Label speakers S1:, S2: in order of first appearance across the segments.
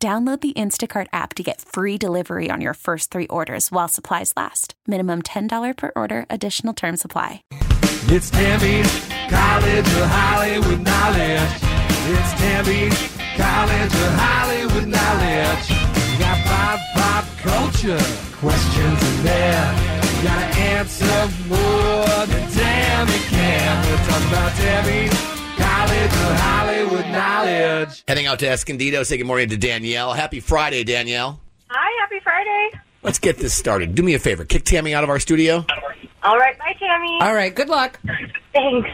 S1: Download the Instacart app to get free delivery on your first three orders while supplies last. Minimum $10 per order, additional term supply.
S2: It's Tammy's College of Hollywood Knowledge. It's Tammy's College of Hollywood Knowledge. We got pop, pop culture questions in there. You gotta answer more than Tammy can. We're talking about Tammy's
S3: Heading out to Escondido, say good morning to Danielle. Happy Friday, Danielle.
S4: Hi, happy Friday.
S3: Let's get this started. Do me a favor, kick Tammy out of our studio.
S4: All right, bye, Tammy.
S5: All right, good luck.
S4: Thanks.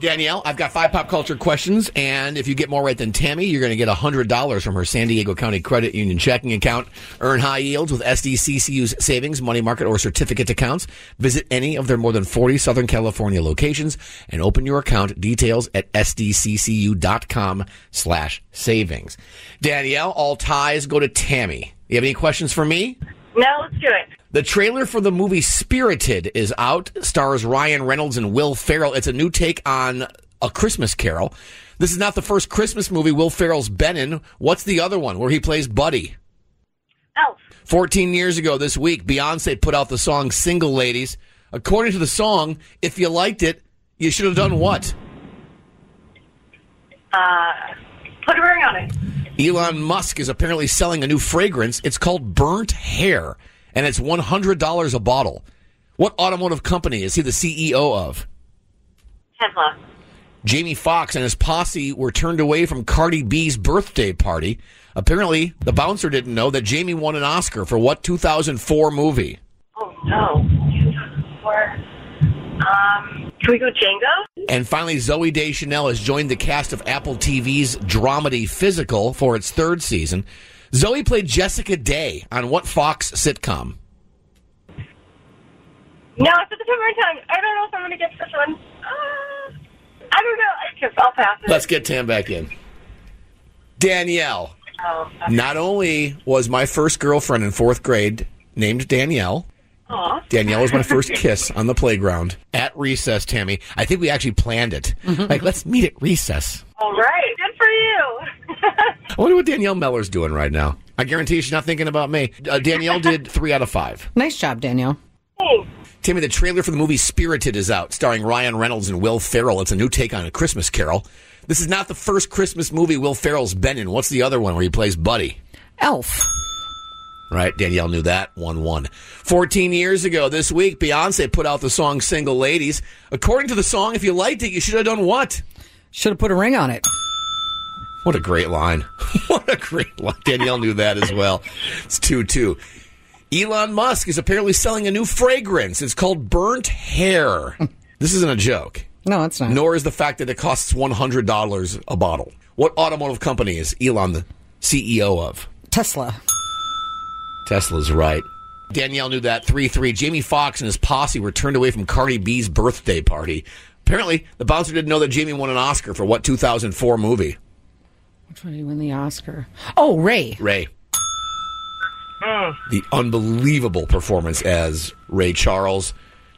S3: Danielle, I've got five pop culture questions, and if you get more right than Tammy, you're going to get $100 from her San Diego County Credit Union checking account. Earn high yields with SDCCU's savings, money market, or certificate accounts. Visit any of their more than 40 Southern California locations and open your account. Details at sdccu.com slash savings. Danielle, all ties go to Tammy. You have any questions for me?
S4: No, let's do it.
S3: The trailer for the movie Spirited is out. Stars Ryan Reynolds and Will Ferrell. It's a new take on A Christmas Carol. This is not the first Christmas movie Will Ferrell's been in. What's the other one where he plays Buddy?
S4: Elf.
S3: 14 years ago this week, Beyonce put out the song Single Ladies. According to the song, if you liked it, you should have done what?
S4: Uh, put a ring on it.
S3: Elon Musk is apparently selling a new fragrance. It's called Burnt Hair, and it's $100 a bottle. What automotive company is he the CEO of?
S4: Tesla.
S3: Jamie Foxx and his posse were turned away from Cardi B's birthday party. Apparently, the bouncer didn't know that Jamie won an Oscar for what 2004 movie?
S4: Oh, no. Or, um, can we go Django?
S3: And finally, Zooey Deschanel has joined the cast of Apple TV's dramedy Physical for its third season. Zooey played Jessica Day on what Fox sitcom?
S4: No, it's at the tip of my tongue. I don't know if I'm going to get this one. Uh, I don't know. I'll pass it.
S3: Let's get Tam back in. Danielle.
S4: Oh,
S3: Not only was my first girlfriend in fourth grade named Danielle,
S4: aw.
S3: Danielle was my first kiss on the playground at recess, Tammy. I think we actually planned it. Like, let's meet at recess.
S4: All right. Good for you.
S3: I wonder what Danielle Meller's doing right now. I guarantee she's not thinking about me. Uh, Danielle did three out of five.
S5: Nice job, Danielle.
S4: Thanks.
S3: Tammy, the trailer for the movie Spirited is out, starring Ryan Reynolds and Will Ferrell. It's a new take on A Christmas Carol. This is not the first Christmas movie Will Ferrell's been in. What's the other one where he plays Buddy?
S5: Elf.
S3: Right, Danielle knew that. 1 1. 14 years ago this week, Beyonce put out the song Single Ladies. According to the song, if you liked it, you should have done what?
S5: Should have put a ring on it.
S3: What a great line. what a great line. Danielle knew that as well. It's 2 2. Elon Musk is apparently selling a new fragrance. It's called Burnt Hair. this isn't a joke,
S5: No, it's not.
S3: nor is the fact that it costs $100 a bottle. What automotive company is Elon the CEO of?
S5: Tesla.
S3: Tesla's right. Danielle knew that 3 3. Jamie Foxx and his posse were turned away from Cardi B's birthday party. Apparently, the bouncer didn't know that Jamie won an Oscar for what 2004 movie?
S5: Which one did he win the Oscar? Oh, Ray.
S3: Ray. Oh. The unbelievable performance as Ray Charles.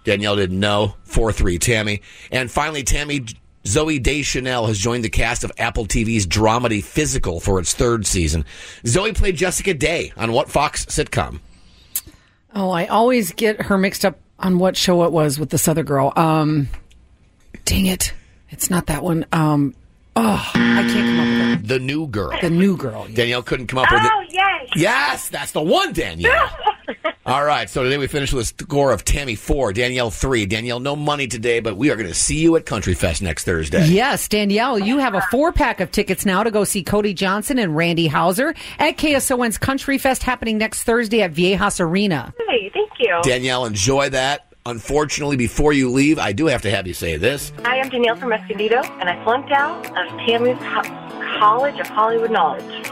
S3: Danielle didn't know. 4 3 Tammy. And finally, Tammy Zooey Deschanel has joined the cast of Apple TV's dramedy Physical for its third season. Zooey played Jessica Day on what Fox sitcom?
S5: Oh, I always get her mixed up on what show it was with this other girl. Um, dang it. It's not that one. Um, oh, I can't come up with
S3: The New Girl.
S5: The new girl.
S3: Danielle couldn't come up with it.
S4: Oh, yes.
S3: Yes, that's the one, Danielle. All right, so today we finish with a score of Tammy four, Danielle three. Danielle, no money today, but we are going to see you at Country Fest next Thursday.
S5: Yes, Danielle, you have a four pack of tickets now to go see Cody Johnson and Randy Houser at KSON's Country Fest happening next Thursday at Viejas Arena.
S4: Hey, thank you.
S3: Danielle, enjoy that. Unfortunately, before you leave, I do have to have you say this.
S4: Hi, I'm Danielle from Escondido, and I flunked out of Tammy's Ho- College of Hollywood Knowledge.